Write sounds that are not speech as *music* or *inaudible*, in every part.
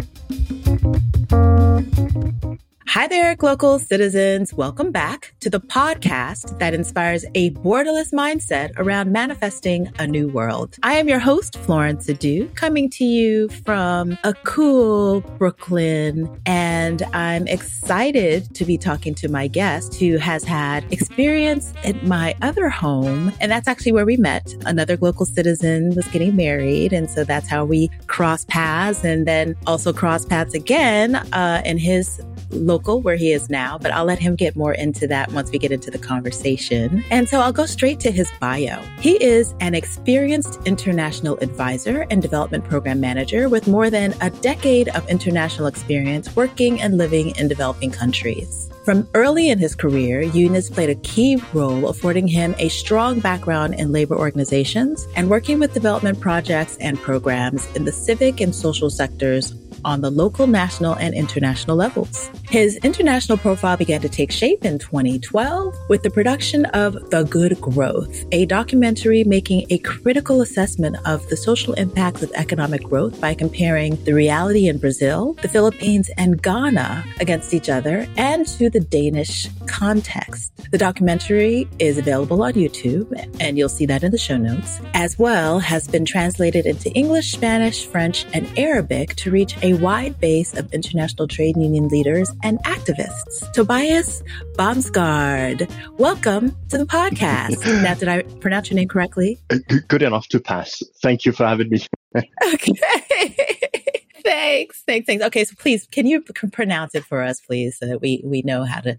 Thank you. Hi there, Glocal citizens. Welcome back to the podcast that inspires a borderless mindset around manifesting a new world. I am your host, Florence Adu, coming to you from a cool Brooklyn, and I'm excited to be talking to my guest who has had experience at my other home. And that's actually where we met. Another Glocal citizen was getting married. And so that's how we crossed paths and then also crossed paths again uh, in his local where he is now, but I'll let him get more into that once we get into the conversation. And so I'll go straight to his bio. He is an experienced international advisor and development program manager with more than a decade of international experience working and living in developing countries. From early in his career, unions played a key role affording him a strong background in labor organizations and working with development projects and programs in the civic and social sectors on the local, national, and international levels. His international profile began to take shape in 2012 with the production of The Good Growth, a documentary making a critical assessment of the social impacts of economic growth by comparing the reality in Brazil, the Philippines, and Ghana against each other and to the Danish context. The documentary is available on YouTube, and you'll see that in the show notes, as well has been translated into English, Spanish, French, and Arabic to reach a wide base of international trade union leaders and activists. Tobias Bavnsgaard, welcome to the podcast. *laughs* now, did I pronounce your name correctly? Uh, good enough to pass. Thank you for having me. *laughs* okay. *laughs* thanks, thanks, thanks. Okay, so please, can you pronounce it for us, please, so that we we know how to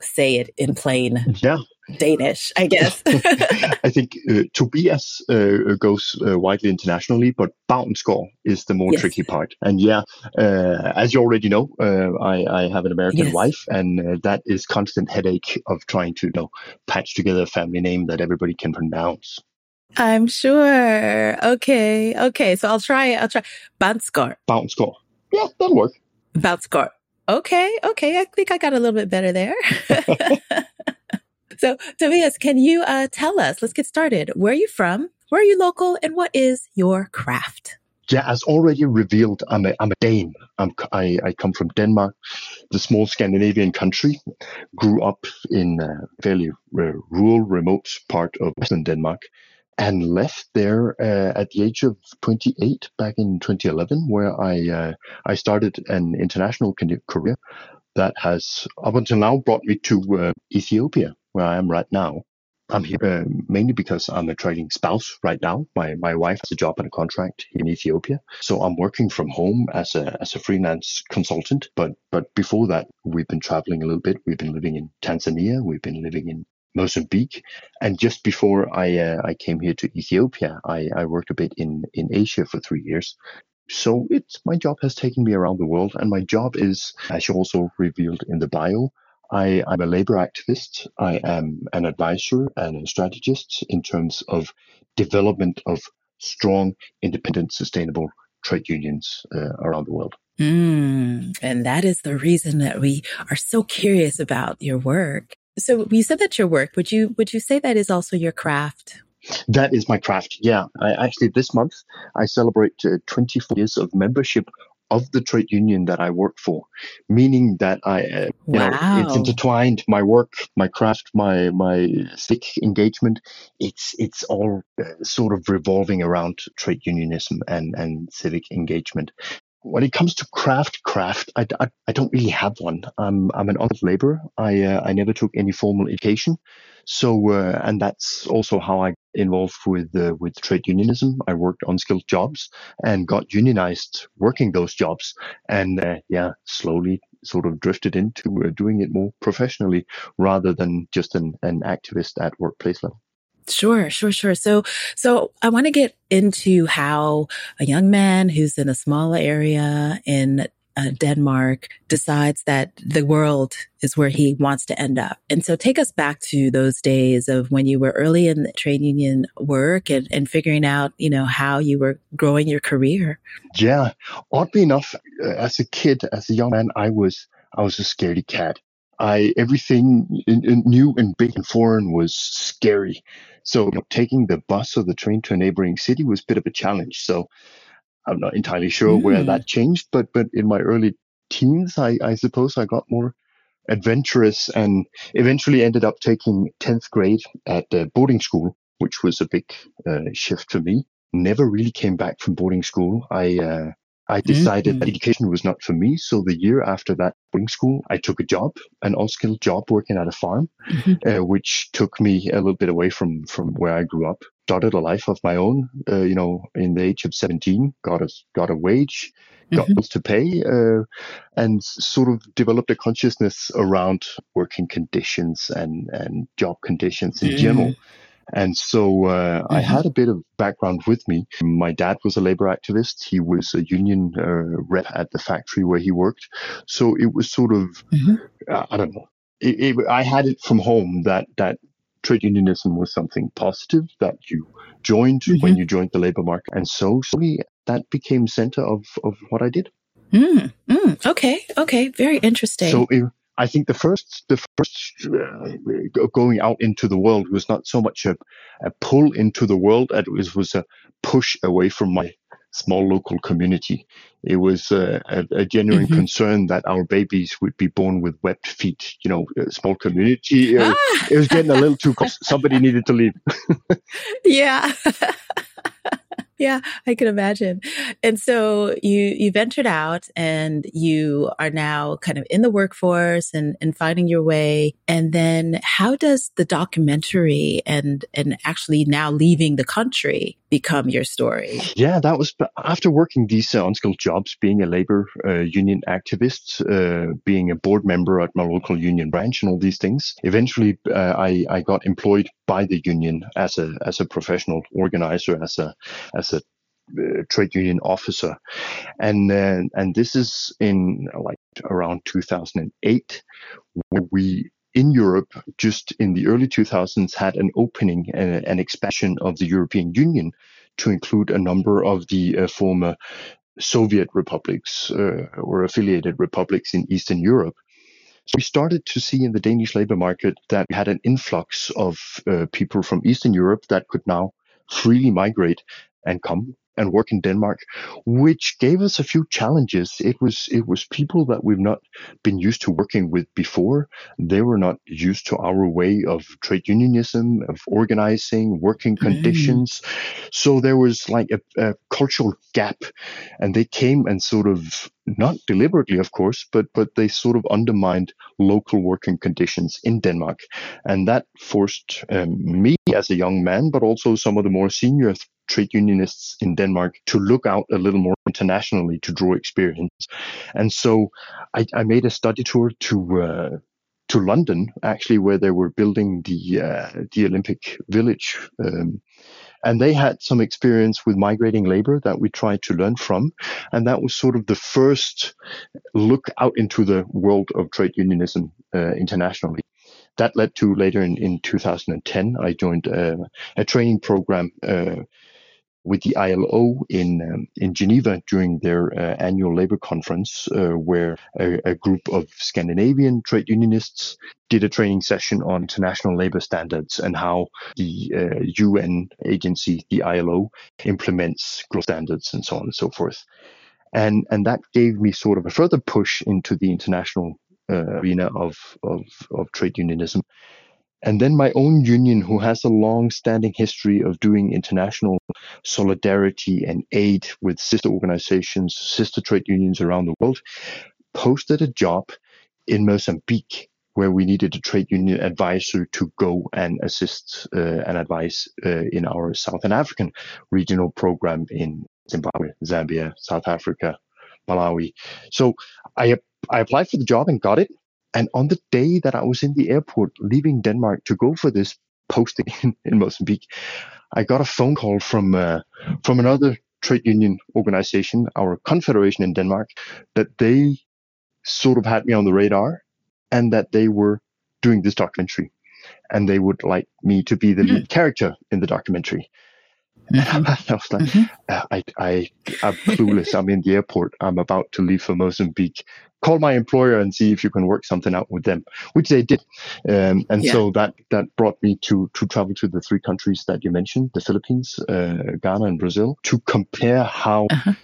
say it in plain yeah. Danish, I guess. *laughs* I think uh, Tobias uh, goes uh, widely internationally, but Bavnsgaard is the more yes. tricky part. And yeah, uh, as you already know, uh, I, I, have an American yes. wife, and uh, that is constant headache of trying to you know patch together a family name that everybody can pronounce. I'm sure. Okay, okay. So I'll try. I'll try Bavnsgaard. Bavnsgaard. Yeah, that'll work. Bavnsgaard. Okay, okay. I think I got a little bit better there. *laughs* *laughs* so, Tobias, can you uh, tell us? Let's get started. Where are you from? Where are you local? And what is your craft? Yeah, as already revealed, I'm a, I'm a Dane. I'm, I, I come from Denmark, the small Scandinavian country. Grew up in a fairly rural, remote part of western Denmark and left there uh, at the age of 28 back in 2011, where I uh, I started an international career that has up until now brought me to uh, Ethiopia, where I am right now. I'm here uh, mainly because I'm a trading spouse right now. My my wife has a job and a contract in Ethiopia, so I'm working from home as a as a freelance consultant. But but before that, we've been traveling a little bit. We've been living in Tanzania. We've been living in Mozambique. And just before I uh, I came here to Ethiopia, I, I worked a bit in, in Asia for three years. So it's my job has taken me around the world, and my job is, as you also revealed in the bio, I, I'm a labor activist. I am an advisor and a strategist in terms of development of strong, independent, sustainable trade unions uh, around the world. Mm, and that is the reason that we are so curious about your work. So you said that your work. Would you would you say that is also your craft? That is my craft. Yeah, I actually this month I celebrate uh, 24 years of membership of the trade union that I work for, meaning that I, uh, you wow. know, it's intertwined. My work, my craft, my my civic engagement. It's it's all uh, sort of revolving around trade unionism and and civic engagement when it comes to craft, craft, I, I, I, don't really have one. I'm I'm an honest laborer. I uh, I never took any formal education, so uh, and that's also how I involved with uh, with trade unionism. I worked unskilled jobs and got unionized working those jobs, and uh, yeah, slowly sort of drifted into uh, doing it more professionally rather than just an an activist at workplace level. Sure, sure, sure. So, so I want to get into how a young man who's in a small area in uh, Denmark decides that the world is where he wants to end up. And so take us back to those days of when you were early in the trade union work and, and figuring out, you know, how you were growing your career. Yeah. Oddly enough, uh, as a kid, as a young man, I was, I was a scaredy cat. I, everything in, in new and big and foreign was scary. So you know, taking the bus or the train to a neighboring city was a bit of a challenge. So I'm not entirely sure mm. where that changed, but but in my early teens, I, I suppose I got more adventurous and eventually ended up taking 10th grade at the boarding school, which was a big uh, shift for me. Never really came back from boarding school. I uh, I decided mm-hmm. that education was not for me. So the year after that boarding school, I took a job, an unskilled job working at a farm, mm-hmm. uh, which took me a little bit away from, from where I grew up. Started a life of my own, uh, you know, in the age of 17, got a, got a wage, got mm-hmm. bills to pay, uh, and sort of developed a consciousness around working conditions and, and job conditions in general. And so uh, mm-hmm. I had a bit of background with me. My dad was a labor activist. He was a union uh, rep at the factory where he worked. So it was sort of, mm-hmm. uh, I don't know. It, it, I had it from home that that trade unionism was something positive that you joined mm-hmm. when you joined the labor market, and so slowly that became center of of what I did. Mm, mm, okay, okay, very interesting. So it, I think the first, the first uh, going out into the world was not so much a, a pull into the world as it was, was a push away from my small local community. It was uh, a, a, genuine mm-hmm. concern that our babies would be born with webbed feet. You know, small community. Ah! it was getting a little too close. Somebody needed to leave. *laughs* yeah. *laughs* Yeah, I can imagine. And so you you ventured out and you are now kind of in the workforce and, and finding your way. And then how does the documentary and and actually now leaving the country become your story? Yeah, that was after working these uh, unskilled jobs, being a labor uh, union activist, uh, being a board member at my local union branch, and all these things. Eventually, uh, I I got employed by the union as a as a professional organizer, as a as a uh, trade union officer, and uh, and this is in like around 2008, where we in Europe, just in the early 2000s, had an opening and an expansion of the European Union to include a number of the uh, former Soviet republics uh, or affiliated republics in Eastern Europe. So we started to see in the Danish labor market that we had an influx of uh, people from Eastern Europe that could now freely migrate and come and work in Denmark, which gave us a few challenges. It was it was people that we've not been used to working with before. They were not used to our way of trade unionism, of organizing, working mm-hmm. conditions. Mm. So there was like a, a cultural gap, and they came and sort of not deliberately, of course, but but they sort of undermined local working conditions in Denmark, and that forced um, me as a young man, but also some of the more senior trade unionists in Denmark to look out a little more internationally to draw experience. And so I, I made a study tour to uh, to London, actually, where they were building the uh, the Olympic Village. Um, and they had some experience with migrating labor that we tried to learn from. And that was sort of the first look out into the world of trade unionism uh, internationally that led to later in, in 2010, I joined uh, a training program uh, with the ILO in um, in Geneva during their uh, annual labor conference, uh, where a, a, group of Scandinavian trade unionists did a training session on international labor standards and how the uh, UN agency, the ILO, implements global standards and so on and so forth. And and that gave me sort of a further push into the international uh, arena of, of of trade unionism. And then my own union, who has a long standing history of doing international solidarity and aid with sister organizations, sister trade unions around the world, posted a job in Mozambique where we needed a trade union advisor to go and assist uh, and advise uh, in our Southern African regional program in Zimbabwe, Zambia, South Africa, Malawi. So I I applied for the job and got it. And on the day that I was in the airport leaving Denmark to go for this posting *laughs* in, in Mozambique, I got a phone call from uh, from another trade union organization, our confederation in Denmark, that they sort of had me on the radar and that they were doing this documentary and they would like me to be the mm-hmm. lead character in the documentary. Mm-hmm. *laughs* I was like, mm-hmm. Uh, I, I, I'm clueless. I'm in the airport. I'm about to leave for Mozambique. Call my employer and see if you can work something out with them, which they did. Um, and yeah. so that, that brought me to, to travel to the three countries that you mentioned, the Philippines, uh, Ghana and Brazil, to compare how uh-huh.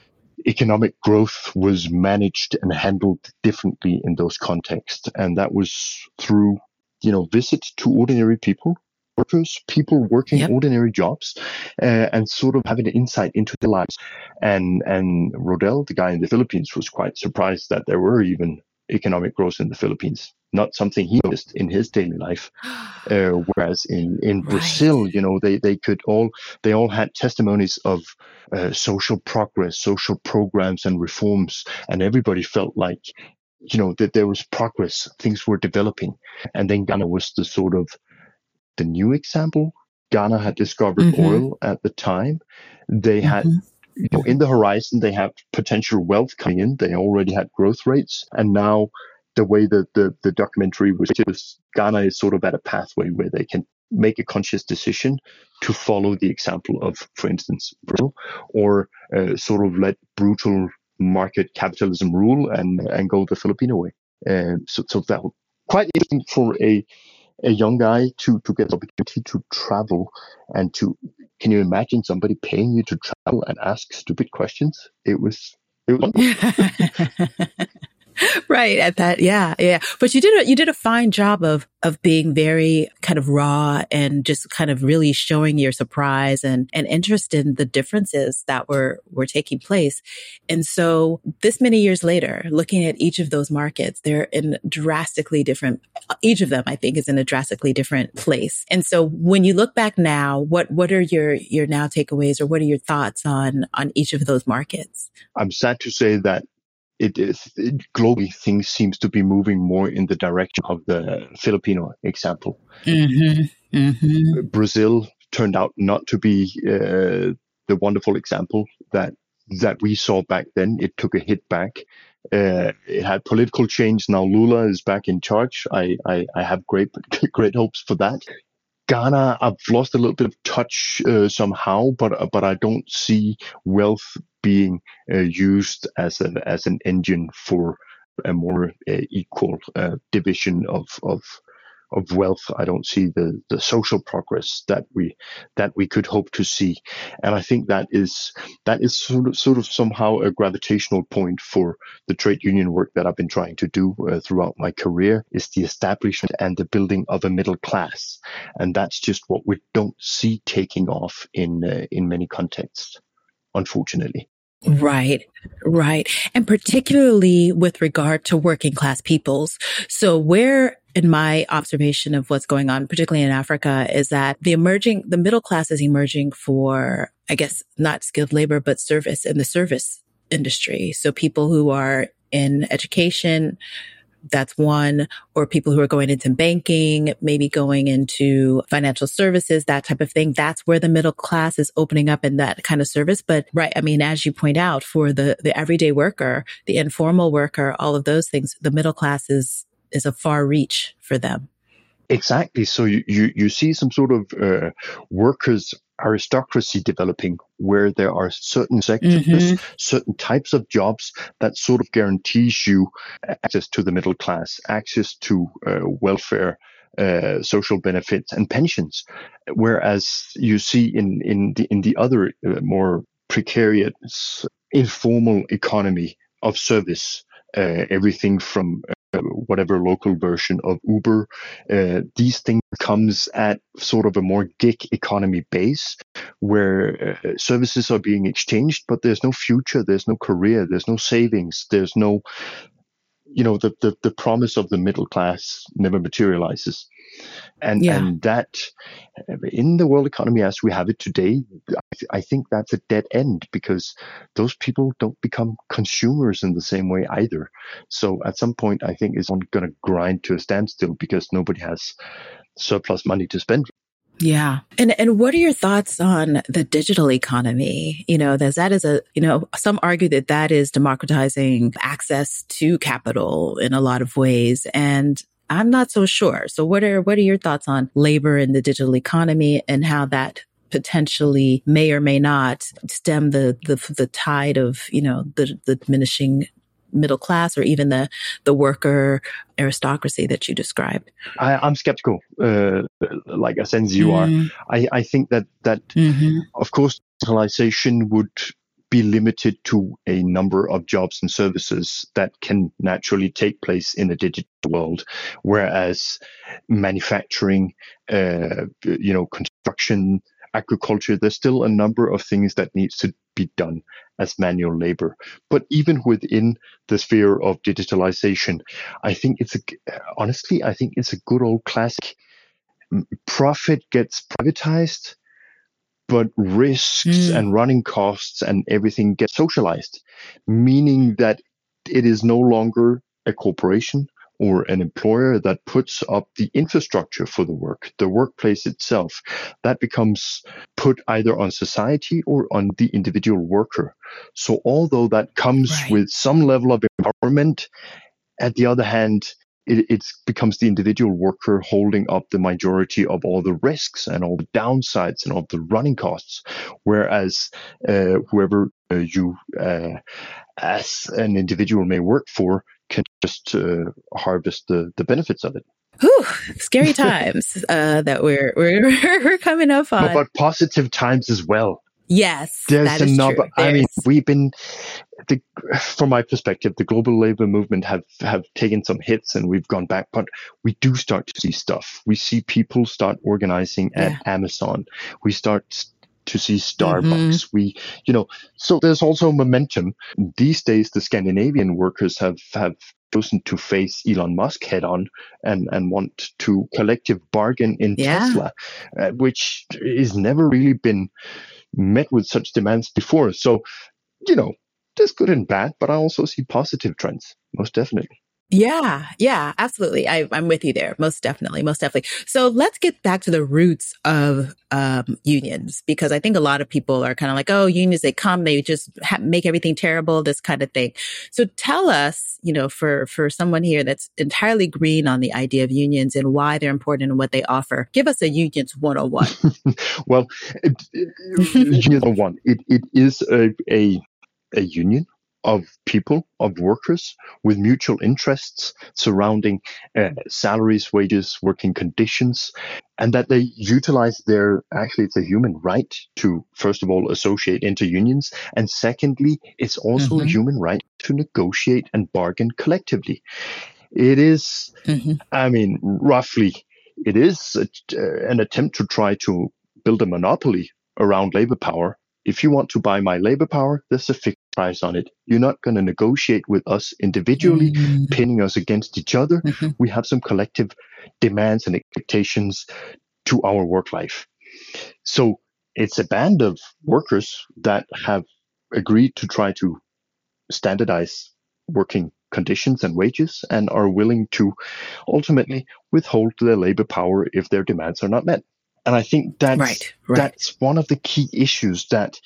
economic growth was managed and handled differently in those contexts. And that was through, you know, visits to ordinary people, workers, people working yep. ordinary jobs, uh, and sort of having an insight into their lives. And, and Rodel, the guy in the Philippines, was quite surprised that there were even economic growth in the Philippines not something he noticed in his daily life. *gasps* Uh, whereas in, in Brazil, right. you know, they, they could all, they all had testimonies of uh, social progress, social programs and reforms. And everybody felt like, you know, that there was progress, things were developing. And then Ghana was the sort of the new example. Ghana had discovered mm-hmm. oil at the time. They mm-hmm. had you know, in the horizon, they have potential wealth coming in. They already had growth rates, and now the way that the, the documentary was, was Ghana is sort of at a pathway where they can make a conscious decision to follow the example of, for instance, Brazil, or uh, sort of let brutal market capitalism rule and and go the Filipino way. And so, so that was quite interesting for a a young guy to to get the opportunity to travel and to can you imagine somebody paying you to travel and ask stupid questions? It was it was *laughs* *laughs* *laughs* right at that yeah yeah. But you did a, you did a fine job of of being very kind of raw and just kind of really showing your surprise and and interest in the differences that were were taking place. And so this many years later looking at each of those markets they're in drastically different each of them i think is in a drastically different place. And so when you look back now what what are your your now takeaways or what are your thoughts on on each of those markets? I'm sad to say that it is it, globally things seems to be moving more in the direction of the Filipino example. Mm-hmm. Mm-hmm. Brazil turned out not to be uh, the wonderful example that that we saw back then. It took a hit back. Uh, it had political change. Now Lula is back in charge. I, I, I have great *laughs* great hopes for that. Ghana, I've lost a little bit of touch uh, somehow, but uh, but I don't see wealth being uh, used as an as an engine for a more uh, equal uh, division of of of wealth. I don't see the, the social progress that we that we could hope to see, and I think that is that is sort of sort of somehow a gravitational point for the trade union work that I've been trying to do uh, throughout my career is the establishment and the building of a middle class, and that's just what we don't see taking off in uh, in many contexts, unfortunately. Right, right. And particularly with regard to working class peoples. So where in my observation of what's going on, particularly in Africa, is that the emerging, the middle class is emerging for, I guess, not skilled labor, but service in the service industry. So people who are in education, that's one, or people who are going into banking, maybe going into financial services, that type of thing. That's where the middle class is opening up in that kind of service. But right. I mean, as you point out for the, the everyday worker, the informal worker, all of those things, the middle class is, is a far reach for them. Exactly. So you, you, you see some sort of uh, workers aristocracy developing where there are certain sectors, mm-hmm. certain types of jobs that sort of guarantees you access to the middle class, access to uh, welfare, uh, social benefits, and pensions. Whereas you see in in the in the other uh, more precarious, informal economy of service, uh, everything from whatever local version of Uber. Uh, these things comes at sort of a more gig economy base where uh, services are being exchanged, but there's no future, there's no career, there's no savings, there's no you know the, the, the promise of the middle class never materializes. And yeah. and that in the world economy as we have it today I, I think that's a dead end because those people don't become consumers in the same way either. So at some point i think it's going to grind to a standstill because nobody has surplus money to spend yeah. And and what are your thoughts on the digital economy? You know, that that is a, you know, some argue that that is democratizing access to capital in a lot of ways. And I'm not so sure. So what are what are your thoughts on labor in the digital economy and how that potentially may or may not stem the the, the tide of, you know, the, the diminishing middle class or even the the worker aristocracy that you described? I, am skeptical, uh, like as you mm. are. I, I think that that mm-hmm. of course digitalization would be limited to a number of jobs and services that can naturally take place in a digital world, whereas manufacturing, uh, you know, construction, agriculture, there's still a number of things that needs to be done as manual labor. But even within the sphere of digitalization, I think it's a, honestly, I think it's a good old classic. Profit gets privatized but risks mm. and running costs and everything get socialized, meaning that it is no longer a corporation or an employer that puts up the infrastructure for the work, the workplace itself, that becomes put either on society or on the individual worker. So, although that comes right. with some level of empowerment, at the other hand, it, it becomes the individual worker holding up the majority of all the risks and all the downsides and all the running costs, whereas uh, whoever uh, you uh, as an individual may work for just uh, harvest the, the benefits of it. Whew, scary *laughs* times uh, that we're, we're *laughs* we're coming up on, but, but positive times as well. Yes, there's a number. I mean, we've been, the, from my perspective, the global labor movement have have taken some hits and we've gone back, but we do start to see stuff. We see people start organizing at yeah. Amazon. We start to see Starbucks. Mm-hmm. We, you know, so there's also momentum. These days, the Scandinavian workers have have chosen to face Elon Musk head on and, and want to collective bargain in yeah. Tesla, uh, which is never really been met with such demands before. So, you know, there's good and bad, but I also see positive trends, most definitely. Yeah, yeah, absolutely. I, am with you there. Most definitely. Most definitely. So let's get back to the roots of um, unions because I think a lot of people are kind of like, oh, unions, they come, they just ha- make everything terrible, this kind of thing. So tell us, you know, for, for someone here that's entirely green on the idea of unions and why they're important and what they offer, give us a unions 101. *laughs* well, it, unions 101, it, it is a, a, a union of people, of workers with mutual interests surrounding uh, salaries, wages, working conditions, and that they utilize their actually, it's a human right to, first of all, associate into unions. And secondly, it's also mm-hmm. a human right to negotiate and bargain collectively. It is, mm-hmm. I mean, roughly, it is a, uh, an attempt to try to build a monopoly around labor power if you want to buy my labor power, there's a fixed price on it. You're not going to negotiate with us individually, mm-hmm. pinning us against each other. Mm-hmm. We have some collective demands and expectations to our work life. So it's a band of workers that have agreed to try to standardize working conditions and wages and are willing to ultimately withhold their labor power if their demands are not met. And I think that's right, right. that's one of the key issues that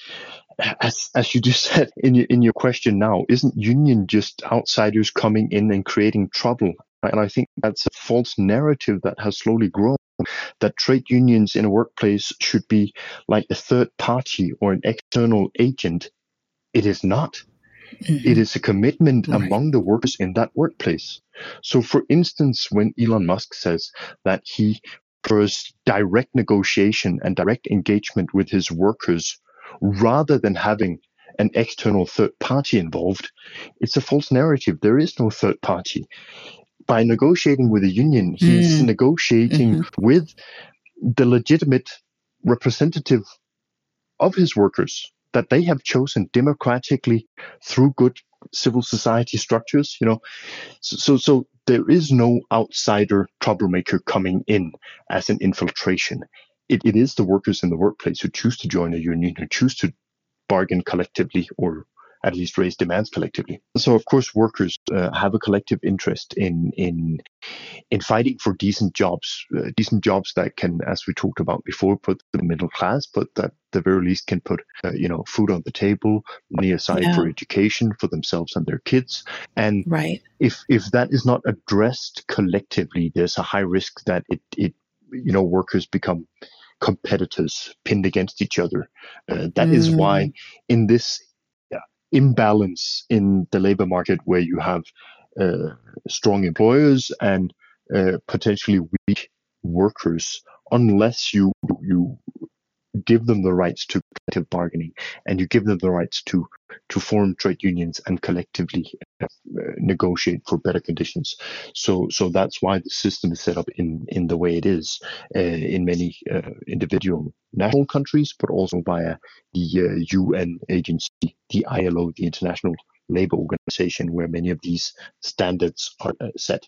as as you just *laughs* said in your in your question now, isn't union just outsiders coming in and creating trouble? And I think that's a false narrative that has slowly grown that trade unions in a workplace should be like a third party or an external agent. It is not. Mm-hmm. It is a commitment right. among the workers in that workplace. So, for instance, when Elon Musk says that he prefers direct negotiation and direct engagement with his workers rather than having an external third party involved, it's a false narrative. There is no third party. By negotiating with the union, he's mm. negotiating mm-hmm. with the legitimate representative of his workers that they have chosen democratically through good civil society structures you know so so, so there is no outsider troublemaker coming in as an infiltration. It, it is the workers in the workplace who choose to join a union, who choose to bargain collectively or at least raise demands collectively. So, of course, workers uh, have a collective interest in in in fighting for decent jobs, uh, decent jobs that can, as we talked about before, put the middle class, but that the very least can put uh, you know food on the table, money aside yeah. for education for themselves and their kids. And right. if if that is not addressed collectively, there's a high risk that it it you know workers become competitors pinned against each other. Uh, that mm. is why in this imbalance in the labor market where you have uh, strong employers and uh, potentially weak workers unless you you give them the rights to collective bargaining and you give them the rights to to form trade unions and collectively uh, negotiate for better conditions. So so that's why the system is set up in in the way it is uh, in many uh, individual national countries, but also via the UN uh, agency, the ILO, the International Labor Organization, where many of these standards are uh, set.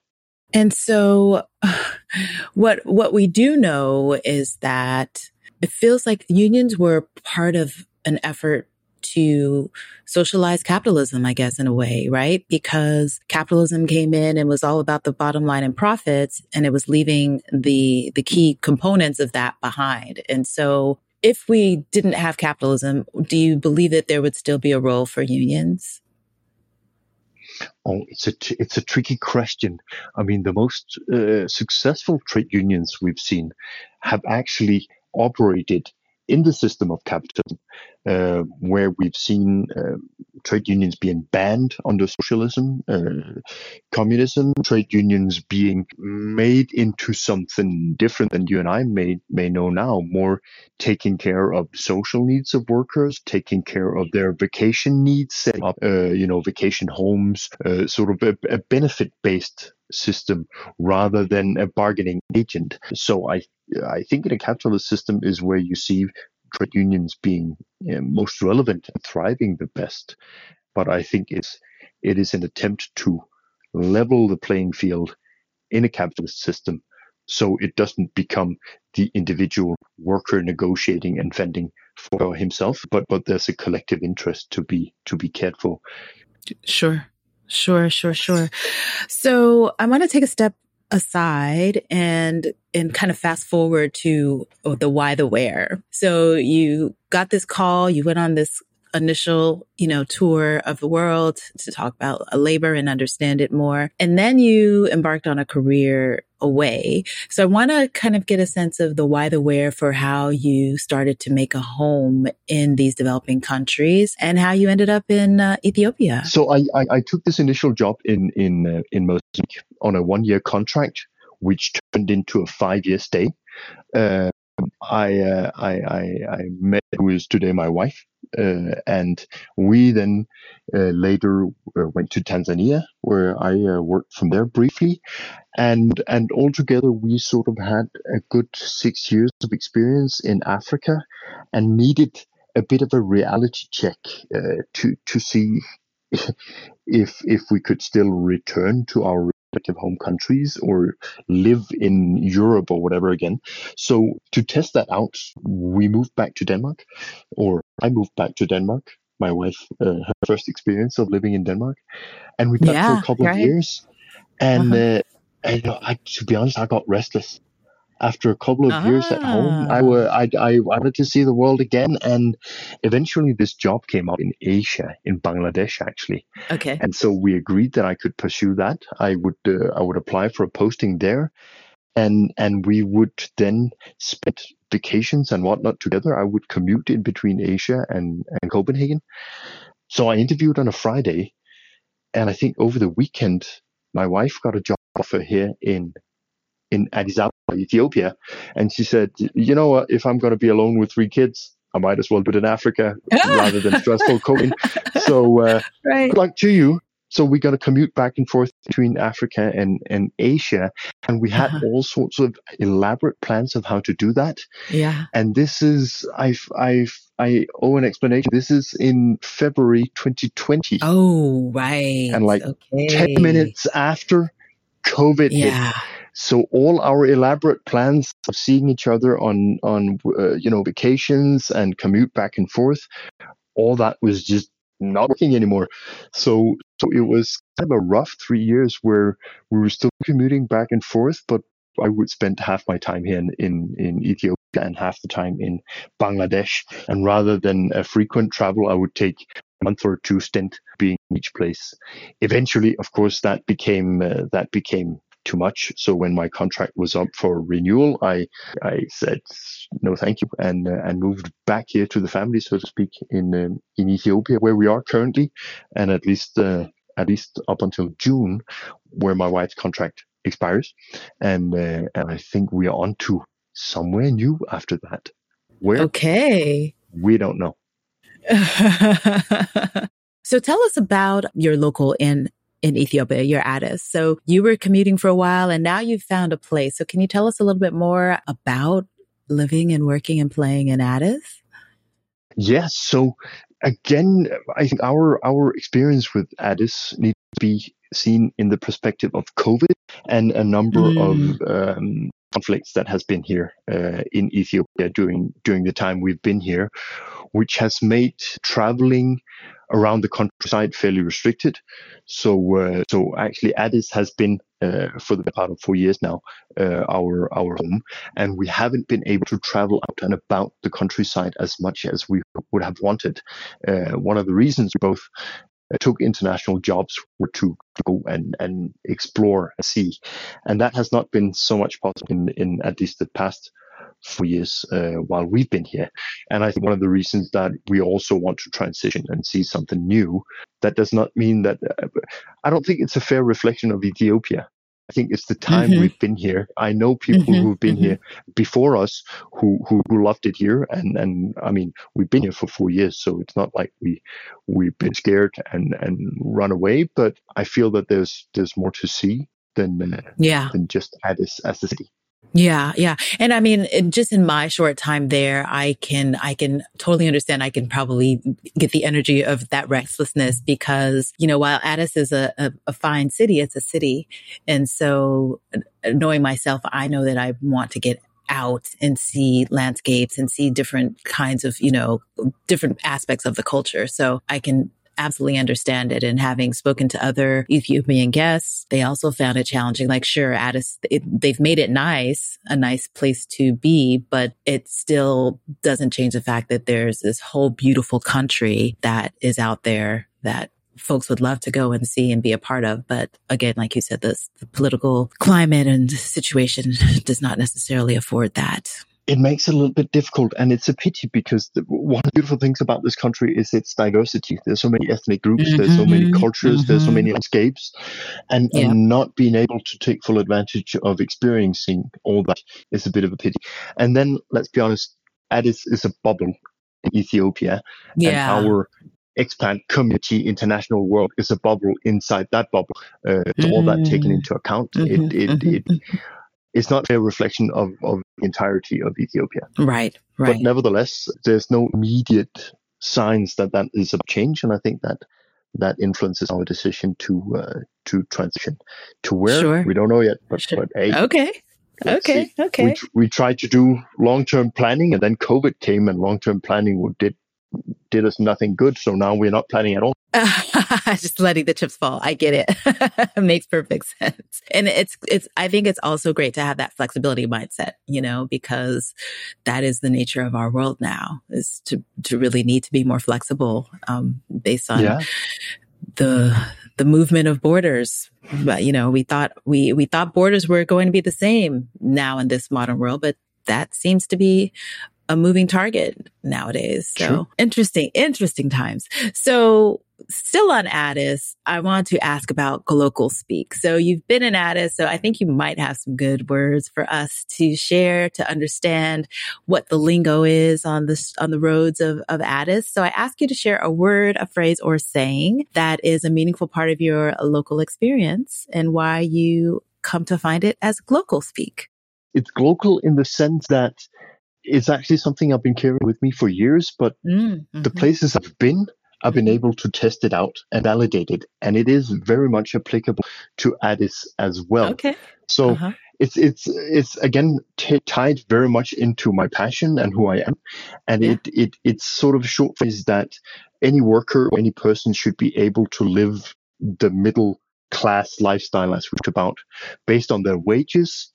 And so, *sighs* what what we do know is that it feels like unions were part of an effort to socialize capitalism, I guess, in a way, right? Because capitalism came in and was all about the bottom line and profits, and it was leaving the the key components of that behind. And so, if we didn't have capitalism, do you believe that there would still be a role for unions? Oh, it's a it's a tricky question. I mean, the most uh, successful trade unions we've seen have actually operated in the system of capitalism, uh, where we've seen uh, trade unions being banned under socialism, uh, communism, trade unions being made into something different than you and I may may know now, more taking care of social needs of workers, taking care of their vacation needs, setting up uh, you know vacation homes, uh, sort of a, a benefit based system rather than a bargaining agent. So I I think in a capitalist system is where you see trade unions being most relevant and thriving the best. But I think it's it is an attempt to level the playing field in a capitalist system so it doesn't become the individual worker negotiating and fending for himself but but there's a collective interest to be to be cared for. Sure. Sure sure sure. So i want to take a step aside and and kind of fast forward to oh, the why the where. So you got this call, you went on this initial, you know, tour of the world to talk about labor and understand it more. And then you embarked on a career away. So I want to kind of get a sense of the why, the where for how you started to make a home in these developing countries and how you ended up in uh, Ethiopia. So I, I, I, took this initial job in, in, uh, in Mozambique on a one year contract, which turned into a five year stay. Uh, I, uh, I, I, I met who is today my wife, uh, and we then uh, later uh, went to Tanzania, where I uh, worked from there briefly, and and altogether we sort of had a good six years of experience in Africa, and needed a bit of a reality check uh, to to see *laughs* if if we could still return to our respective home countries or live in Europe or whatever again. So to test that out, we moved back to Denmark, or I moved back to Denmark. My wife, uh, her first experience of living in Denmark, and we did yeah, for a couple right. of years. And, uh-huh. uh, and I, to be honest, I got restless after a couple of years at home, I, ah. were, I, I wanted to see the world again. And eventually, this job came up in Asia, in Bangladesh, actually. Okay. And so we agreed that I could pursue that. I would, uh, I would apply for a posting there. And, and we would then spend vacations and whatnot together. I would commute in between Asia and, and Copenhagen. So I interviewed on a Friday. And I think over the weekend, my wife got a job offer here in in Addis Ababa, Ethiopia. And she said, you know what, if I'm going to be alone with three kids, I might as well do it in Africa *laughs* rather than stressful coding. So uh, *laughs* right. good luck to you. So we got to commute back and forth between Africa and, and Asia. And we had uh-huh. all sorts of elaborate plans of how to do that. Yeah. And this is, I, I, I owe an explanation. This is in February 2020. Oh, right. And like okay. 10 minutes after COVID yeah. hit. So all our elaborate plans of seeing each other on on uh, you know vacations and commute back and forth, all that was just not working anymore. So so it was kind of a rough three years where we were still commuting back and forth, but I would spend half my time here in, in, in Ethiopia and half the time in Bangladesh. And rather than a frequent travel, I would take a month or two stint being in each place. Eventually, of course, that became uh, that became too much. So when my contract was up for renewal, I I said no, thank you, and uh, and moved back here to the family, so to speak, in um, in Ethiopia, where we are currently, and at least uh, at least up until June, where my wife's contract expires, and uh, and I think we are on to somewhere new after that. Where? Okay. We don't know. *laughs* so tell us about your local in in Ethiopia, your Addis. So you were commuting for a while and now you've found a place. So can you tell us a little bit more about living and working and playing in Addis? Yes. So again, I think our our experience with Addis needs to be seen in the perspective of COVID and a number mm. of um, conflicts that has been here uh, in Ethiopia during during the time we've been here, which has made traveling around the countryside fairly restricted. So uh, so actually Addis has been uh, for the part of four years now uh, our our home, and we haven't been able to travel out and about the countryside as much as we would have wanted. Uh, one of the reasons we both uh, took international jobs were to go and, and explore and see. And that has not been so much possible in, in at least the past four years uh, while we've been here. And I think one of the reasons that we also want to transition and see something new, that does not mean that uh, I don't think it's a fair reflection of Ethiopia. I think it's the time mm-hmm. we've been here. I know people mm-hmm. who've been mm-hmm. here before us who, who, who loved it here, and and I mean we've been here for four years, so it's not like we we've been scared and and run away. But I feel that there's there's more to see than uh, yeah than just Addis as a city. Yeah, yeah. And I mean, just in my short time there, I can, I can totally understand. I can probably get the energy of that restlessness because, you know, while Addis is a, a, a fine city, it's a city. And so uh, knowing myself, I know that I want to get out and see landscapes and see different kinds of, you know, different aspects of the culture. So I can absolutely understand it. And having spoken to other Ethiopian guests, they also found it challenging. Like, sure, Addis, it, they've made it nice, a nice place to be, but it still doesn't change the fact that there's this whole beautiful country that is out there that folks would love to go and see and be a part of. But again, like you said, this, the political climate and situation *laughs* does not necessarily afford that it makes it a little bit difficult and it's a pity because the, one of the beautiful things about this country is its diversity there's so many ethnic groups mm-hmm. there's so many mm-hmm. cultures mm-hmm. there's so many landscapes and, yeah. and not being able to take full advantage of experiencing all that is a bit of a pity and then let's be honest addis is a bubble in ethiopia yeah. and our expat community international world is a bubble inside that bubble uh, mm-hmm. all that taken mm. into account it, mm-hmm. it, it mm-hmm it's not a reflection of, of the entirety of Ethiopia. Right, right. But nevertheless, there's no immediate signs that that is a change, and I think that that influences our decision to uh, to transition to where sure. we don't know yet. But, sure. but hey, okay, okay, see. okay. We, we tried to do long term planning, and then COVID came, and long term planning did did us nothing good. So now we're not planning at all. *laughs* Just letting the chips fall. I get it. it. *laughs* Makes perfect sense. And it's, it's, I think it's also great to have that flexibility mindset, you know, because that is the nature of our world now is to, to really need to be more flexible, um, based on yeah. the, the movement of borders. But, you know, we thought we, we thought borders were going to be the same now in this modern world, but that seems to be a moving target nowadays. So True. interesting, interesting times. So still on Addis, I want to ask about colloquial speak. So you've been in Addis, so I think you might have some good words for us to share to understand what the lingo is on the on the roads of, of Addis. So I ask you to share a word, a phrase, or saying that is a meaningful part of your local experience and why you come to find it as local speak. It's local in the sense that it's actually something I've been carrying with me for years, but mm, hmm the places I've been, I've been mm-hmm. able to test it out and validate it, and it is very much applicable to Addis as well. Okay. So uh-huh. it's it's it's again t- tied very much into my passion and who I am, and yeah. it it it's sort of short phrase that any worker or any person should be able to live the middle class lifestyle as we talked about, based on their wages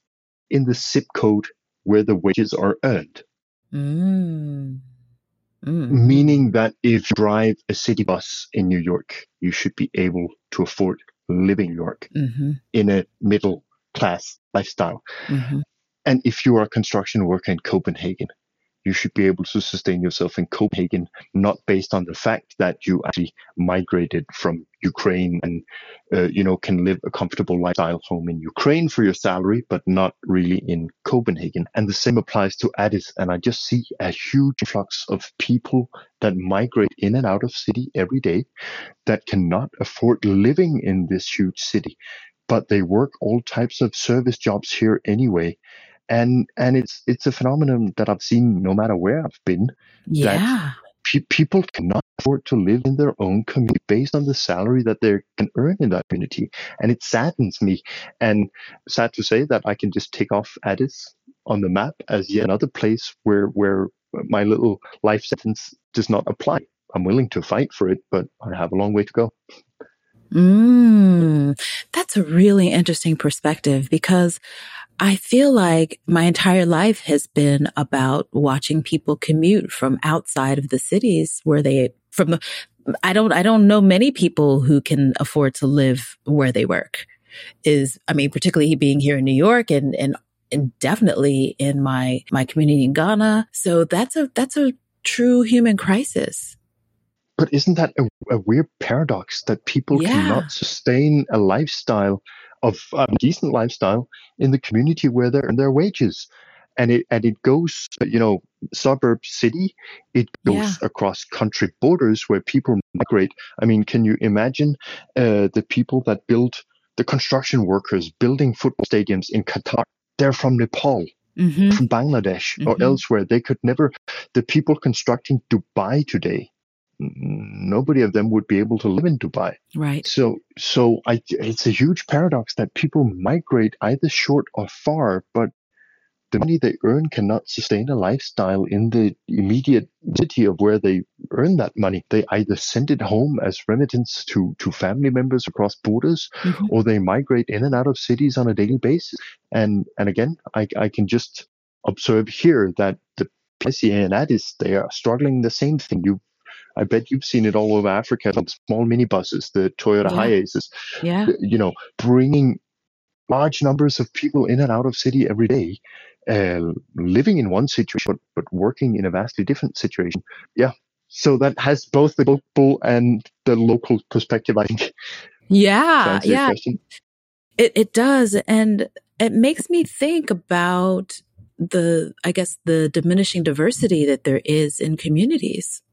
in the zip code where the wages are earned. Mm. Mm. Meaning that if you drive a city bus in New York, you should be able to afford living in New York mm-hmm. in a middle class lifestyle. Mm-hmm. And if you are a construction worker in Copenhagen, you should be able to sustain yourself in Copenhagen, not based on the fact that you actually migrated from Ukraine and, uh, you know, can live a comfortable lifestyle home in Ukraine for your salary, but not really in Copenhagen. And the same applies to Addis. And I just see a huge flux of people that migrate in and out of city every day that cannot afford living in this huge city, but they work all types of service jobs here anyway and and it's it's a phenomenon that I've seen no matter where I've been. Yeah, pe- people cannot afford to live in their own community based on the salary that they can earn in that community, and it saddens me. And sad to say that I can just take off Addis on the map as yet another place where where my little life sentence does not apply. I'm willing to fight for it, but I have a long way to go. Mm, that's a really interesting perspective because I feel like my entire life has been about watching people commute from outside of the cities where they, from the, I don't, I don't know many people who can afford to live where they work is, I mean, particularly being here in New York and, and, and definitely in my, my community in Ghana. So that's a, that's a true human crisis. But isn't that a, a weird paradox that people yeah. cannot sustain a lifestyle of a decent lifestyle in the community where they earn their wages. And it and it goes, you know, suburb city. It goes yeah. across country borders where people migrate. I mean, can you imagine uh, the people that build the construction workers building football stadiums in Qatar? They're from Nepal. Mm-hmm. From Bangladesh mm-hmm. or elsewhere, they could never. The people constructing Dubai today, nobody of them would be able to live in Dubai. Right. So, so I, it's a huge paradox that people migrate either short or far, but the money they earn cannot sustain a lifestyle in the immediate city of where they earn that money. They either send it home as remittance to, to family members across borders, mm-hmm. or they migrate in and out of cities on a daily basis. And and again, I, I can just observe here that the PCA and Addis, they are struggling the same thing. You I bet you've seen it all over Africa. Small minibuses, the Toyota yeah. Hiaces. Yeah. You know, bringing large numbers of people in and out of city every day, uh, living in one situation, but, but working in a vastly different situation. Yeah. So that has both the global and the local perspective, I think. Yeah. Yeah. It, it does. And it makes me think about the, I guess, the diminishing diversity that there is in communities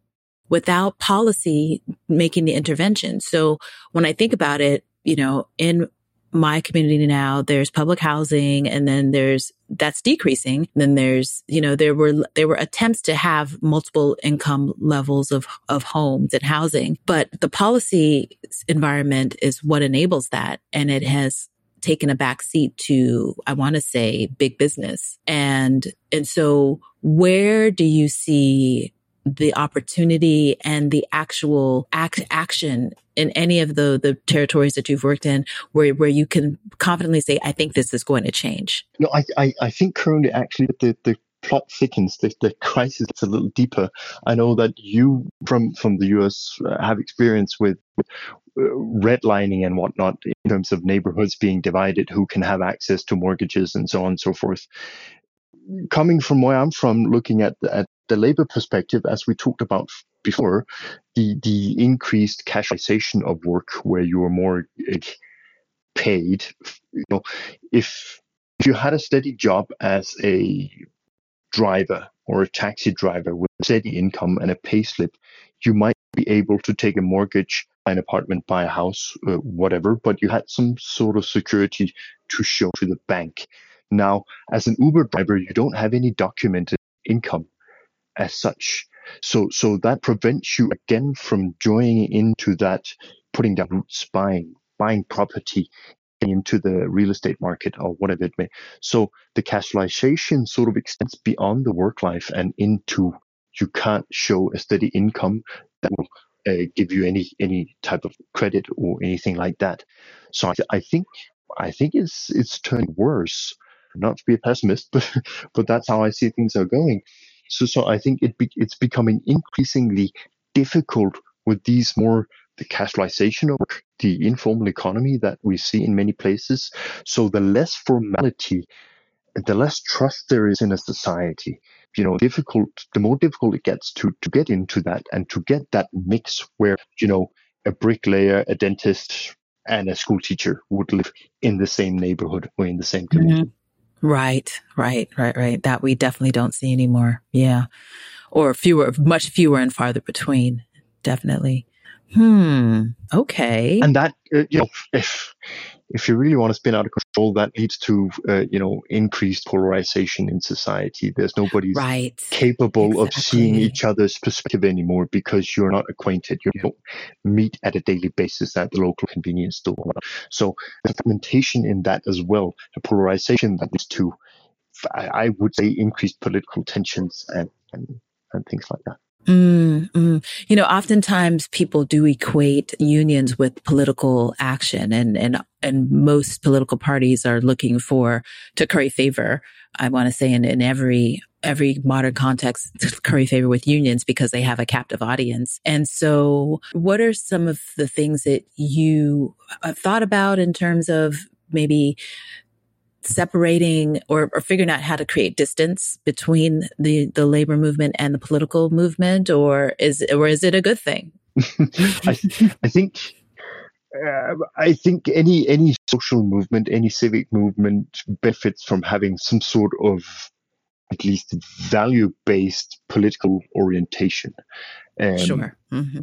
without policy making the intervention. So when I think about it, you know, in my community now, there's public housing and then there's, that's decreasing. Then there's, you know, there were, there were attempts to have multiple income levels of, of homes and housing, but the policy environment is what enables that. And it has taken a back seat to, I want to say big business. And, and so where do you see the opportunity and the actual act, action in any of the, the territories that you've worked in where, where you can confidently say, I think this is going to change? No, I, I, I think currently actually the, the plot thickens, the, the crisis gets a little deeper. I know that you from, from the US uh, have experience with, with uh, redlining and whatnot in terms of neighborhoods being divided, who can have access to mortgages and so on and so forth coming from where I'm from, looking at, at the labor perspective, as we talked about before, the the increased casualization of work, where you are more uh, paid. You know, if you had a steady job as a driver or a taxi driver with steady income and a pay slip, you might be able to take a mortgage, buy an apartment, buy a house, uh, whatever. But you had some sort of security to show to the bank. Now, as an Uber driver, you don't have any documented income as such. So, so that prevents you again from joining into that, putting down roots, buying, buying property into the real estate market or whatever it may. So the casualization sort of extends beyond the work life and into you can't show a steady income that will uh, give you any any type of credit or anything like that. So I, I think I think it's it's turning worse. Not to be a pessimist, *laughs* but but that's how I see things are going. So, so I think it be, it's becoming increasingly difficult with these more the casualization of the informal economy that we see in many places. So the less formality the less trust there is in a society. You know, difficult, the more difficult it gets to, to get into that and to get that mix where, you know, a bricklayer, a dentist, and a school teacher would live in the same neighborhood or in the same community. Mm-hmm. Right, right, right, right. That we definitely don't see anymore. Yeah. Or fewer, much fewer and farther between. Definitely. Hmm. Okay. And that, uh, you know, if if you really want to spin out of control, that leads to uh, you know increased polarization in society. There's nobody right. capable exactly. of seeing each other's perspective anymore because you're not acquainted. You don't meet at a daily basis at the local convenience store. So the fragmentation in that as well, the polarization that leads to, I, I would say, increased political tensions and, and and things like that. Mm, mm. You know, oftentimes people do equate unions with political action and, and, and most political parties are looking for to curry favor. I want to say in, in every, every modern context curry favor with unions because they have a captive audience. And so what are some of the things that you have thought about in terms of maybe separating or, or figuring out how to create distance between the, the labor movement and the political movement, or is or is it a good thing? *laughs* I, I think uh, I think any any social movement, any civic movement benefits from having some sort of at least value based political orientation. Um, sure. Mm-hmm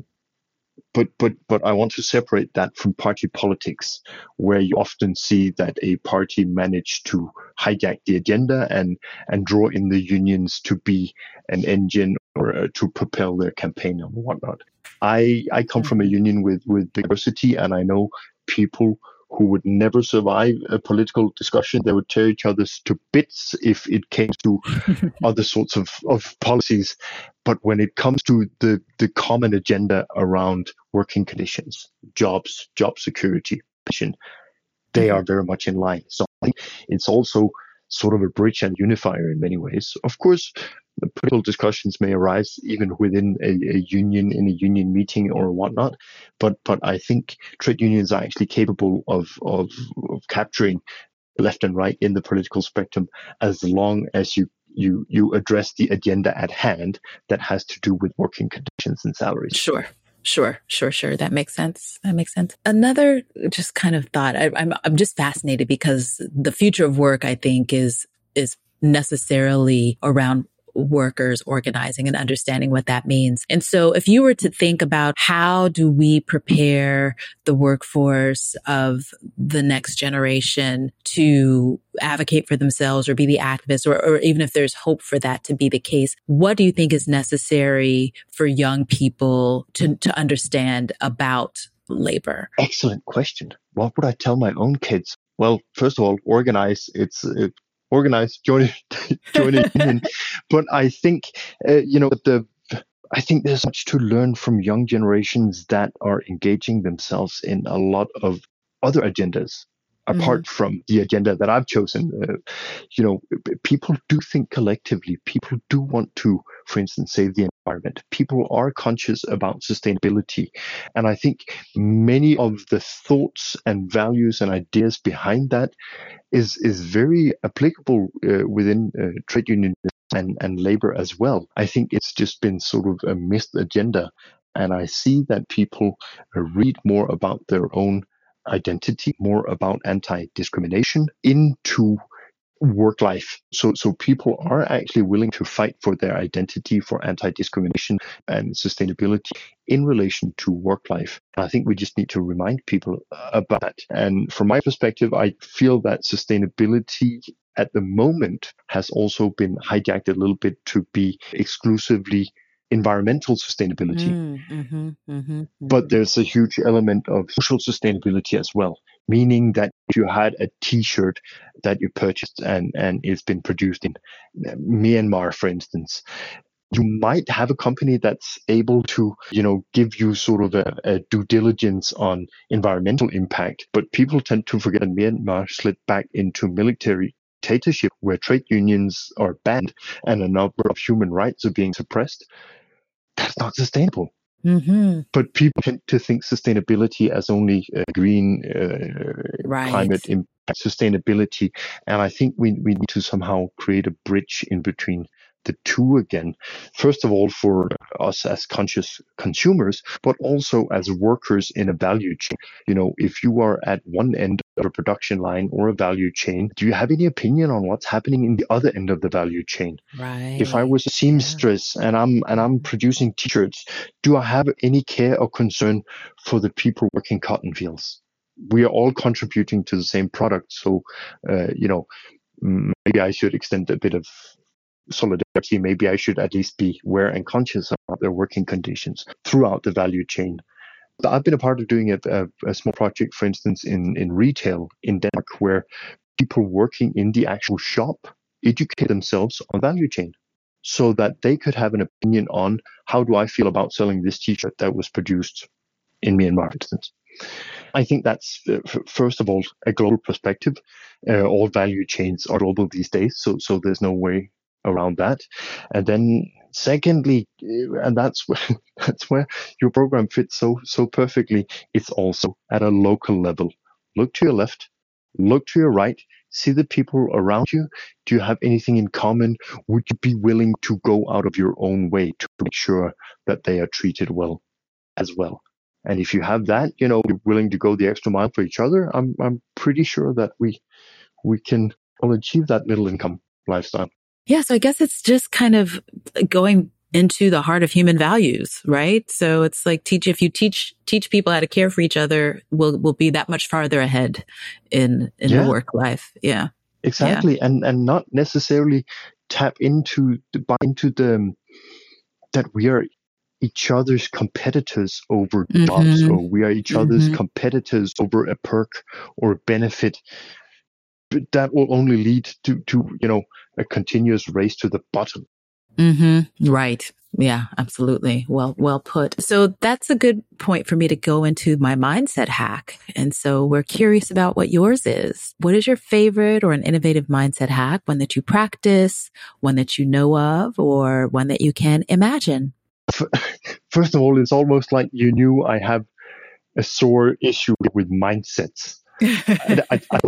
but but but I want to separate that from party politics, where you often see that a party managed to hijack the agenda and and draw in the unions to be an engine or uh, to propel their campaign and whatnot. I I come from a union with with diversity, and I know people who would never survive a political discussion. They would tear each other to bits if it came to *laughs* other sorts of, of policies. But when it comes to the, the common agenda around working conditions, jobs, job security, pension, they are mm-hmm. very much in line. So it's also sort of a bridge and unifier in many ways. Of course, political discussions may arise even within a, a, union in a union meeting or whatnot. But but I think trade unions are actually capable of, of, of capturing left and right in the political spectrum as long as you you you address the agenda at hand that has to do with working conditions and salaries. Sure. Sure, sure, sure. That makes sense. That makes sense. Another just kind of thought. I, I'm I'm just fascinated because the future of work, I think, is is necessarily around workers organizing and understanding what that means. And so if you were to think about how do we prepare the workforce of the next generation to advocate for themselves or be the activists or, or even if there's hope for that to be the case, what do you think is necessary for young people to, to understand about labor? Excellent question. What would I tell my own kids? Well, first of all, organize. It's it, organized join join a union. But I think uh, you know the I think there's much to learn from young generations that are engaging themselves in a lot of other agendas apart mm-hmm. from the agenda that I've chosen. Uh, you know, people do think collectively. People do want to, for instance, save the environment. People are conscious about sustainability. And I think many of the thoughts and values and ideas behind that is, is very applicable uh, within uh, trade union and, and labor as well. I think it's just been sort of a missed agenda. And I see that people read more about their own identity, more about anti-discrimination into work life. So, so people are actually willing to fight for their identity, for anti-discrimination and sustainability in relation to work life. I think we just need to remind people about that. And from my perspective, I feel that sustainability at the moment has also been hijacked a little bit to be exclusively environmental sustainability. Mm, mm-hmm, mm-hmm, mm-hmm. But there's a huge element of social sustainability as well, meaning that if you had a t-shirt that you purchased and, and it's been produced in uh, Myanmar, for instance, you might have a company that's able to, you know, give you sort of a, a, due diligence on environmental impact. But people tend to forget that Myanmar slid back into military dictatorship where trade unions are banned and a number of human rights are being suppressed that's not sustainable. Mm-hmm. But people tend to think sustainability as only uh, green uh, Right. climate impact, sustainability. And I think we, we need to somehow create a bridge in between the two again. First of all, for us as conscious consumers, but also as workers in a value chain. You know, if you are at one end of a production line or a value chain, do you have any opinion on what's happening in the other end of the value chain? Right. if I was a seamstress and I'm and I'm producing t-shirts, do I have any care or concern for the people working cotton fields? We are all contributing to the same product, so uh, you know maybe I should extend a bit of solidarity. Maybe I should at least be aware and conscious about their working conditions throughout the value chain. But I've been a part of doing a, a, a small project, for instance, in, in retail in Denmark, where people working in the actual shop educate themselves on value chain so that they could have an opinion on how do I feel about selling this t-shirt that was produced in Myanmar, for instance. I think that's uh, first of all a global perspective. Uh, all value chains are global these days, so so there's no way around that. And then secondly, uh, and that's where *laughs* that's where your program fits so so perfectly. It's also at a local level. Look to your left, look to your right, see the people around you. Do you have anything in common? Would you be willing to go out of your own way to make sure that they are treated well as well? And if you have that, you know, you're willing to go the extra mile for each other, I'm I'm pretty sure that we we can all achieve that middle income lifestyle. Yeah. So I guess it's just kind of going into the heart of human values, right? So it's like teach, if you teach, teach people how to care for each other, we'll, we'll be that much farther ahead in, in Yeah. the work life. Yeah. Exactly, and and not necessarily tap into the into the that we are each other's competitors over jobs, Mhm. or we are each other's Mhm. competitors over a perk or a benefit. But that will only lead to to you know a continuous race to the bottom. Mm-hmm. Right. Yeah, absolutely. Well, well put. So that's a good point for me to go into my mindset hack. And so we're curious about what yours is. What is your favorite or an innovative mindset hack? One that you practice, one that you know of, or one that you can imagine? *laughs* First of all, it's almost like you knew I have a sore issue with mindsets. I, I, *laughs*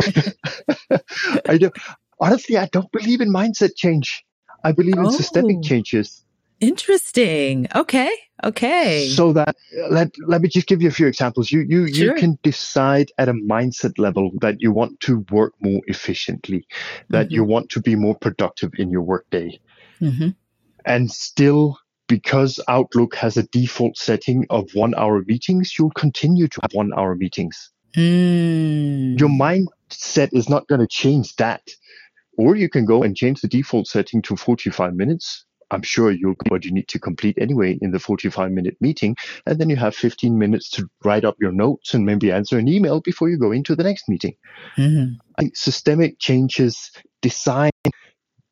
I, I don't, honestly, I don't believe in mindset change. I believe in systemic Oh. changes. Interesting. Okay. Okay. So that let let me just give you a few examples. You you Sure. you can decide at a mindset level that you want to work more efficiently, that you want to be more productive in your workday, Mhm. and still because Outlook has a default setting of one hour meetings, you'll continue to have one hour meetings. Mm. Your mindset is not going to change that. Or you can go and change the default setting to 45 minutes. I'm sure you'll get what you need to complete anyway in the 45 minute meeting. And then you have 15 minutes to write up your notes and maybe answer an email before you go into the next meeting. Mhm. I think systemic changes, design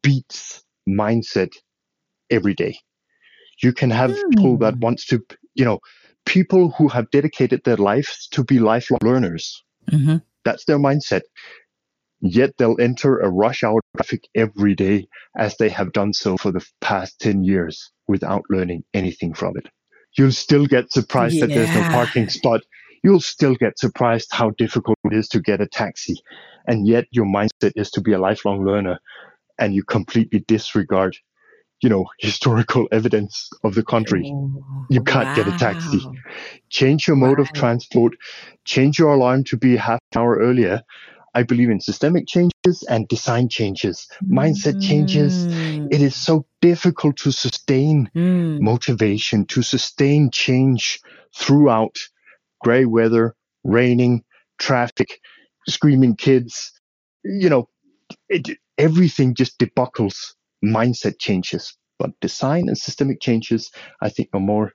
beats mindset every day. You can have people that Hmm. wants to, you know, people who have dedicated their lives to be lifelong learners. Mhm. That's their mindset. Yet they'll enter a rush hour traffic every day as they have done so for the past 10 years without learning anything from it. You'll still get surprised that there's no parking spot. You'll still get surprised how difficult it is to get a taxi. And yet your mindset is to be a lifelong learner and you completely disregard, you know, historical evidence of the country. Oh, You can't get a taxi. change your mode of transport, change your alarm to be half an hour earlier. I believe in systemic changes and design changes, mindset changes. Mm. It is so difficult to sustain Mm. motivation, to sustain change throughout gray weather, raining, traffic, screaming kids. You know, it, everything just debuckles mindset changes. But design and systemic changes, I think, are more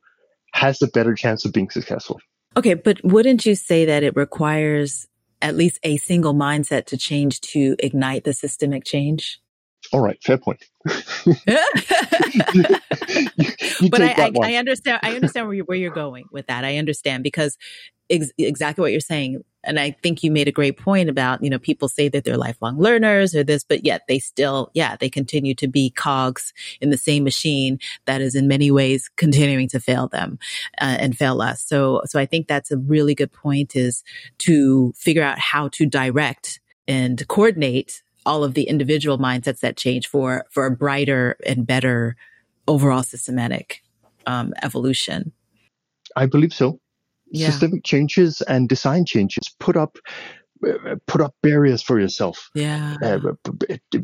has a better chance of being successful. Okay, but wouldn't you say that it requires at least a single mindset to change to ignite the systemic change? All right, fair point. you, *laughs* you but I, I. I understand. I understand where you're, where you're going with that. I understand because ex- exactly what you're saying. And I think you made a great point about, you know, people say that they're lifelong learners or this, but yet they still, yeah, they continue to be cogs in the same machine that is in many ways *laughs* continuing to fail them uh, and fail us. So, so I think that's a really good point is to figure out how to direct and coordinate all of the individual mindsets that change for, for a brighter and better overall systematic um, evolution. I believe so. Yeah. Systemic changes and design changes put up uh, put up barriers for yourself. Yeah. Uh,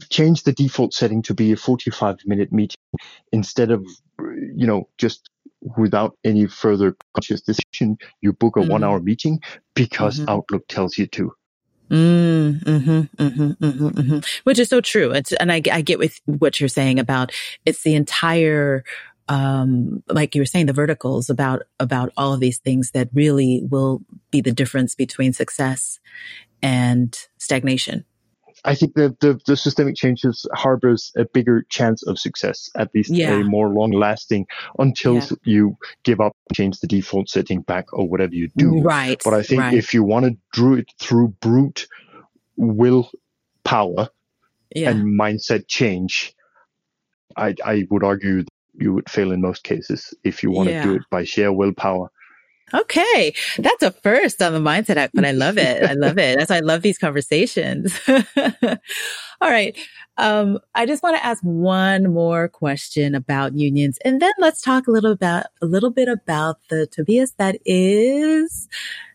change the default setting to be a 45 minute meeting instead of, you know, just without any further conscious decision, you book a mm-hmm. one hour meeting because mm-hmm. Outlook tells you to. Mm, hmm mm-hmm, mm-hmm, Which is so true. It's, and I, I get with what you're saying about it's the entire, um, like you were saying, the verticals about, about all of these things that really will be the difference between success and stagnation. I think the, the, the, systemic changes harbors a bigger chance of success, at least yeah. a more long lasting until yeah. you give up, change the default setting back or whatever you do. Right. But I think right. if you want to do it through brute will power yeah. and mindset change, I, I would argue you would fail in most cases if you want to do it by sheer willpower. Okay. That's a first on the mindset act, but I love it. I love it. That's why I love these conversations. *laughs* All right. Um, I just want to ask one more question about unions and then let's talk a little about, a little bit about the Tobias that is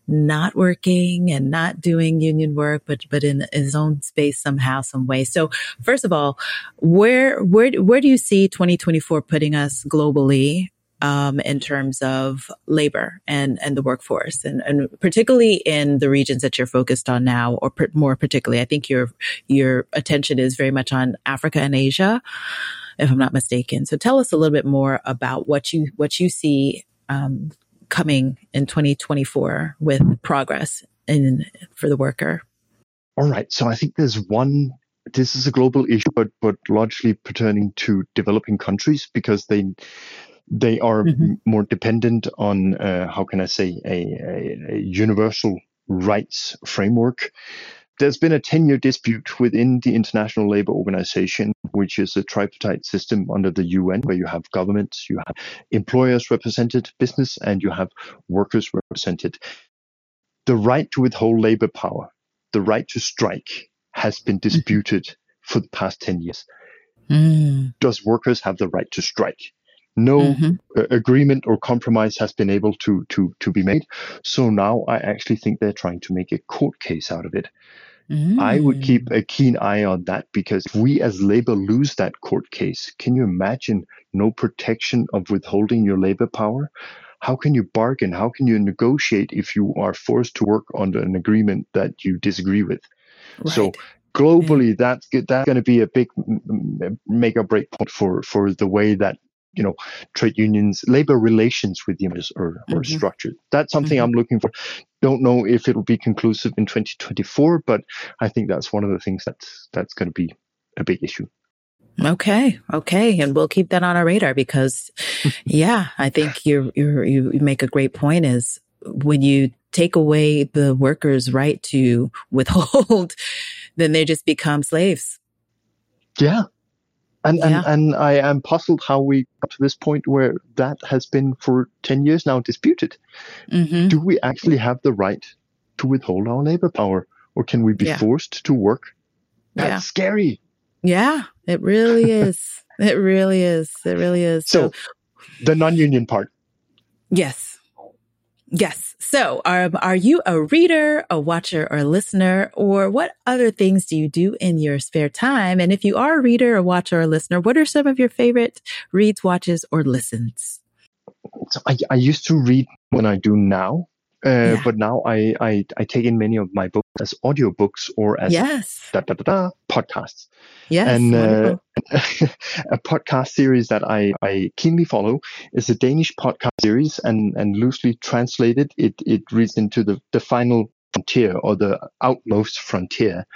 not working and not doing union work, but, but in his own space somehow, some way. So first of all, where, where, where do you see 2024 putting us globally? um, in terms of labor and, and the workforce and, and particularly in the regions that you're focused on now, or more particularly, I think your, your attention is very much on Africa and Asia, if I'm not mistaken. So tell us a little bit more about what you, what you see, um, coming in 2024 with progress in, for the worker. All right. So I think there's one this is a global issue, but but largely pertaining to developing countries because they they are mm-hmm. more dependent on uh, how can I say a, a, a, universal rights framework. There's been a 10 year dispute within the International Labour Organization, which is a tripartite system under the UN, where you have governments, you have employers represented, business, and you have workers represented. The right to withhold labor power, the right to strike, has been disputed for the past 10 years. Mm. Does workers have the right to strike? No mm-hmm. agreement or compromise has been able to to to be made so now i actually think they're trying to make a court case out of it mm. i would keep mm. a keen eye on that because if we as labor lose that court case can you imagine no protection of withholding your labor power how can you bargain how can you negotiate if you are forced to work under an agreement that you disagree with right. so globally yeah. that's that's going to be a big make or break point for for the way that you know trade unions labor relations with unions are, are mm-hmm. structured that's something mm-hmm. i'm looking for don't know if it'll be conclusive in 2024 but i think that's one of the things that's that's going to be a big issue Okay. Okay. And we'll keep that on our radar because *laughs* yeah, I think you you you make a great point is when you take away the workers' right to withhold, *laughs* then they just become slaves. Yeah. And, yeah. and and I am puzzled how we got to this point where that has been for ten years now disputed. Mm-hmm. Do we actually have the right to withhold our labor power, or can we be yeah. forced to work? That's yeah. scary. Yeah, it really *laughs* is. it really is. It really is. So, so the non-union part. Yes. Yes. So are, are you a reader, a watcher or a listener, or what other things do you do in your spare time? And if you are a reader, a watcher or a listener, what are some of your favorite reads, watches, or listens? So I, I used to read when I do now. Uh, yeah. But now I, I, I take in many of my books as audiobooks or as yes. da, da, da, da, podcasts. Yes. And uh, *laughs* a podcast series that I, I keenly follow is a Danish podcast series and, and loosely translated, it, it reads into the, the final frontier or the outmost frontier.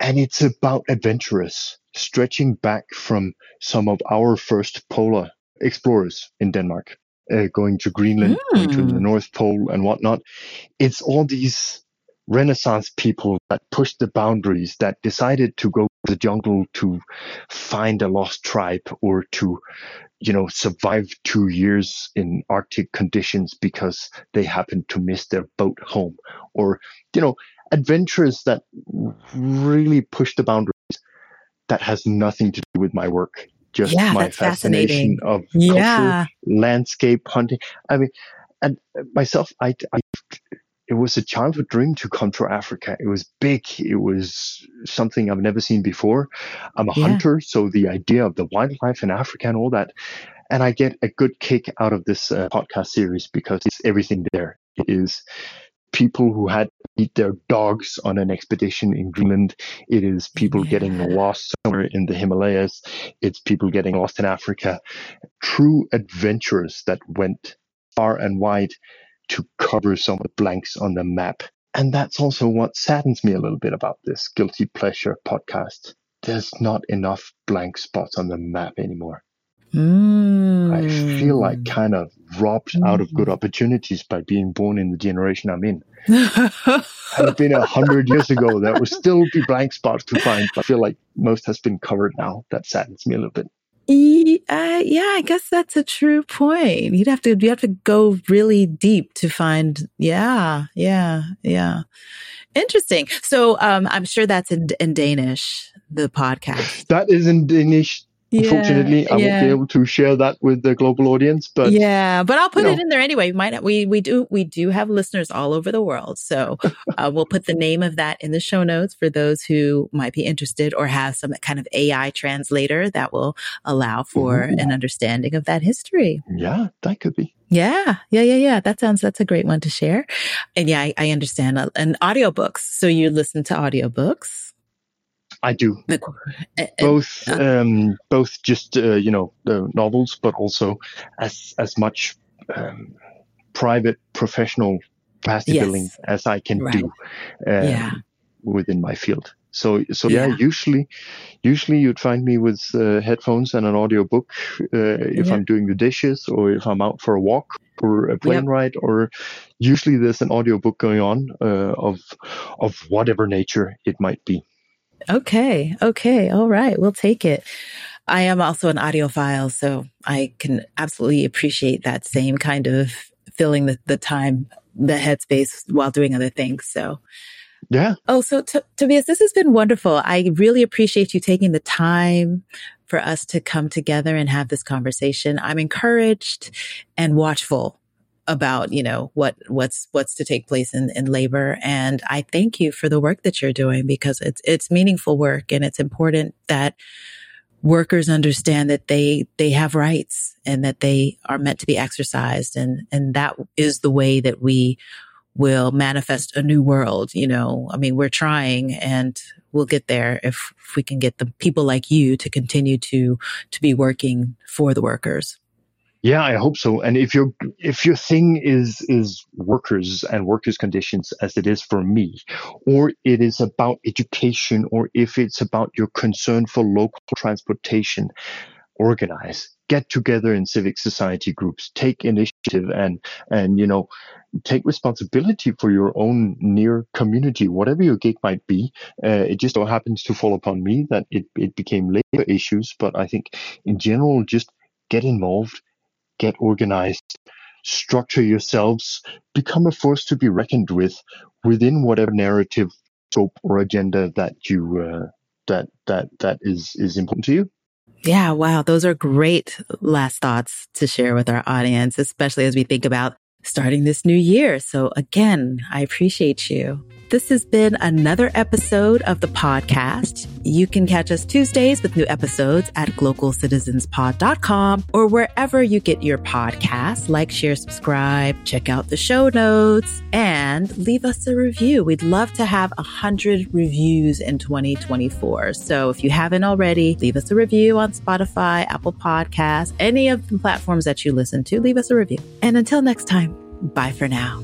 And it's about adventurers stretching back from some of our first polar explorers in Denmark uh, going to Greenland, mm. going to the hmm. North Pole, and whatnot. It's all these Renaissance people that pushed the boundaries, that decided to go to the jungle to find a lost tribe or to, you know, survive two years in Arctic conditions because they happened to miss their boat home or, you know, adventures that really push the boundaries that has nothing to do with my work. Just Yeah, my fascination of Yeah. culture, landscape hunting. I mean, and myself, I, I, it was a childhood dream to come to Africa. It was big. It was something I've never seen before. I'm a Yeah. hunter, so the idea of the wildlife in Africa and all that, and I get a good kick out of this uh, podcast series because it's everything there. It is people who had to meet their dogs on an expedition in Greenland. It is people getting lost somewhere in the Himalayas. It's people getting lost in Africa. True adventurers that went far and wide to cover some of the blanks on the map. And that's also what saddens me a little bit about this Guilty Pleasure podcast. There's not enough blank spots on the map anymore. I feel like Mm. kind of robbed out of good opportunities by being born in the generation I'm in. *laughs* Had it been a hundred years ago, there would still be blank spots to find. But I feel like most has been covered now. That saddens me a little bit. E- uh, yeah, I guess that's a true point. You'd have to you have to go really deep to find. Yeah, yeah, yeah. Interesting. So, um, I'm sure that's in, in Danish. The podcast. That is in Danish. Unfortunately, I won't be able to share that with the global audience. But yeah, but I'll put it know. in there anyway. We might we we do we do have listeners all over the world, so *laughs* uh, we'll put the name of that in the show notes for those who might be interested or have some kind of AI translator that will allow for Ooh. an understanding of that history. yeah, that could be. Yeah, yeah, yeah, yeah. That sounds that's a great one to share. And yeah, I, I understand. Uh, And audiobooks. So you listen to audiobooks. I do and- both, uh, um, both just uh, you know the novels, but also as as much um, private professional capacity Yes. building as I can Right. do um, Yeah. within my field. So so yeah, Yeah. usually usually you'd find me with uh, headphones and an audiobook uh, if Yeah. I'm doing the dishes or if I'm out for a walk or a plane ride or usually there's an audiobook going on uh, of of whatever nature it might be. Okay. Okay. All right. We'll take it. I am also an audiophile, so I can absolutely appreciate that same kind of filling the, the time, the headspace while doing other things. So, Yeah, oh, so T- Tobias, this has been wonderful. I really appreciate you taking the time for us to come together and have this conversation. I'm encouraged and watchful about, you know, what, what's, what's to take place in, in labor. And I thank you for the work that you're doing because it's, it's meaningful work and it's important that workers understand that they, they have rights and that they are meant to be exercised. And, and that is the way that we will manifest a new world. You know, I mean, we're trying and we'll get there if, if we can get the people like you to continue to, to be working for the workers. Yeah, I hope so. And if your if your thing is is workers and workers' conditions, as it is for me, or it is about education, or if it's about your concern for local transportation, organize, get together in civic society groups, take initiative, and and you know take responsibility for your own near community, whatever your gig might be. Uh, it just so happens to fall upon me that it it became labor issues, but I think in general, just get involved get organized, structure yourselves, become a force to be reckoned with within whatever narrative, scope, or agenda that you uh, that that that is is important to you. Yeah, wow. Those are great last thoughts to share with our audience, especially as we think about starting this new year. So again, I appreciate you. This has been another episode of the podcast. You can catch us Tuesdays with new episodes at glocalcitizenspod.com or wherever you get your podcasts. Like, share, subscribe, check out the show notes, and leave us a review. We'd love to have a hundred reviews in 2024. So if you haven't already, leave us a review on Spotify, Apple Podcasts, any of the platforms that you listen to. Leave us a review. And until next time, bye for now.